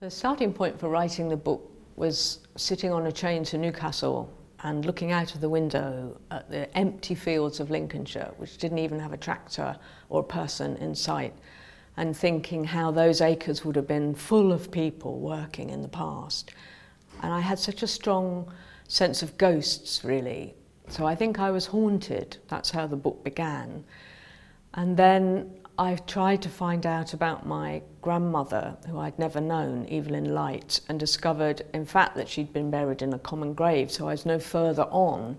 The starting point for writing the book was sitting on a train to Newcastle and looking out of the window at the empty fields of Lincolnshire, which didn't even have a tractor or a person in sight, and thinking how those acres would have been full of people working in the past. And I had such a strong sense of ghosts, really. So I think I was haunted. That's how the book began. And then I tried to find out about my grandmother, who I'd never known, Evelyn Light, and discovered, in fact, that she'd been buried in a common grave, so I was no further on.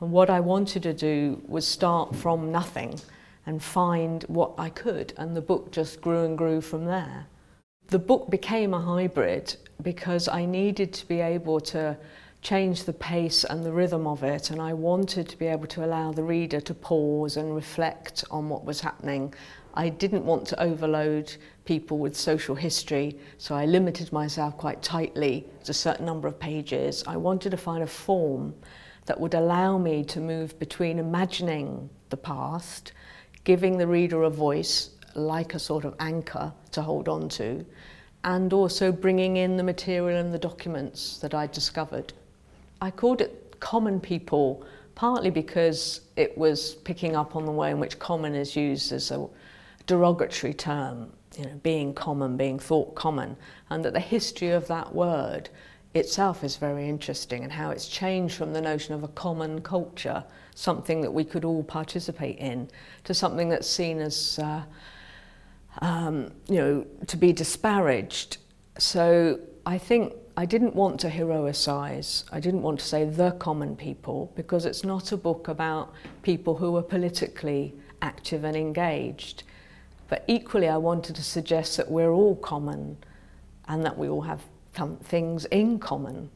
And what I wanted to do was start from nothing and find what I could, and the book just grew and grew from there. The book became a hybrid because I needed to be able to change the pace and the rhythm of it and I wanted to be able to allow the reader to pause and reflect on what was happening. I didn't want to overload people with social history so I limited myself quite tightly to a certain number of pages. I wanted to find a form that would allow me to move between imagining the past, giving the reader a voice like a sort of anchor to hold on to, and also bringing in the material and the documents that I discovered. I called it common people partly because it was picking up on the way in which common is used as a derogatory term, you know, being common, being thought common, and that the history of that word itself is very interesting and how it's changed from the notion of a common culture, something that we could all participate in, to something that's seen as, uh, um, you know, to be disparaged. So I think I didn't want to heroicize. I didn't want to say the common people because it's not a book about people who are politically active and engaged. But equally, I wanted to suggest that we're all common and that we all have things in common.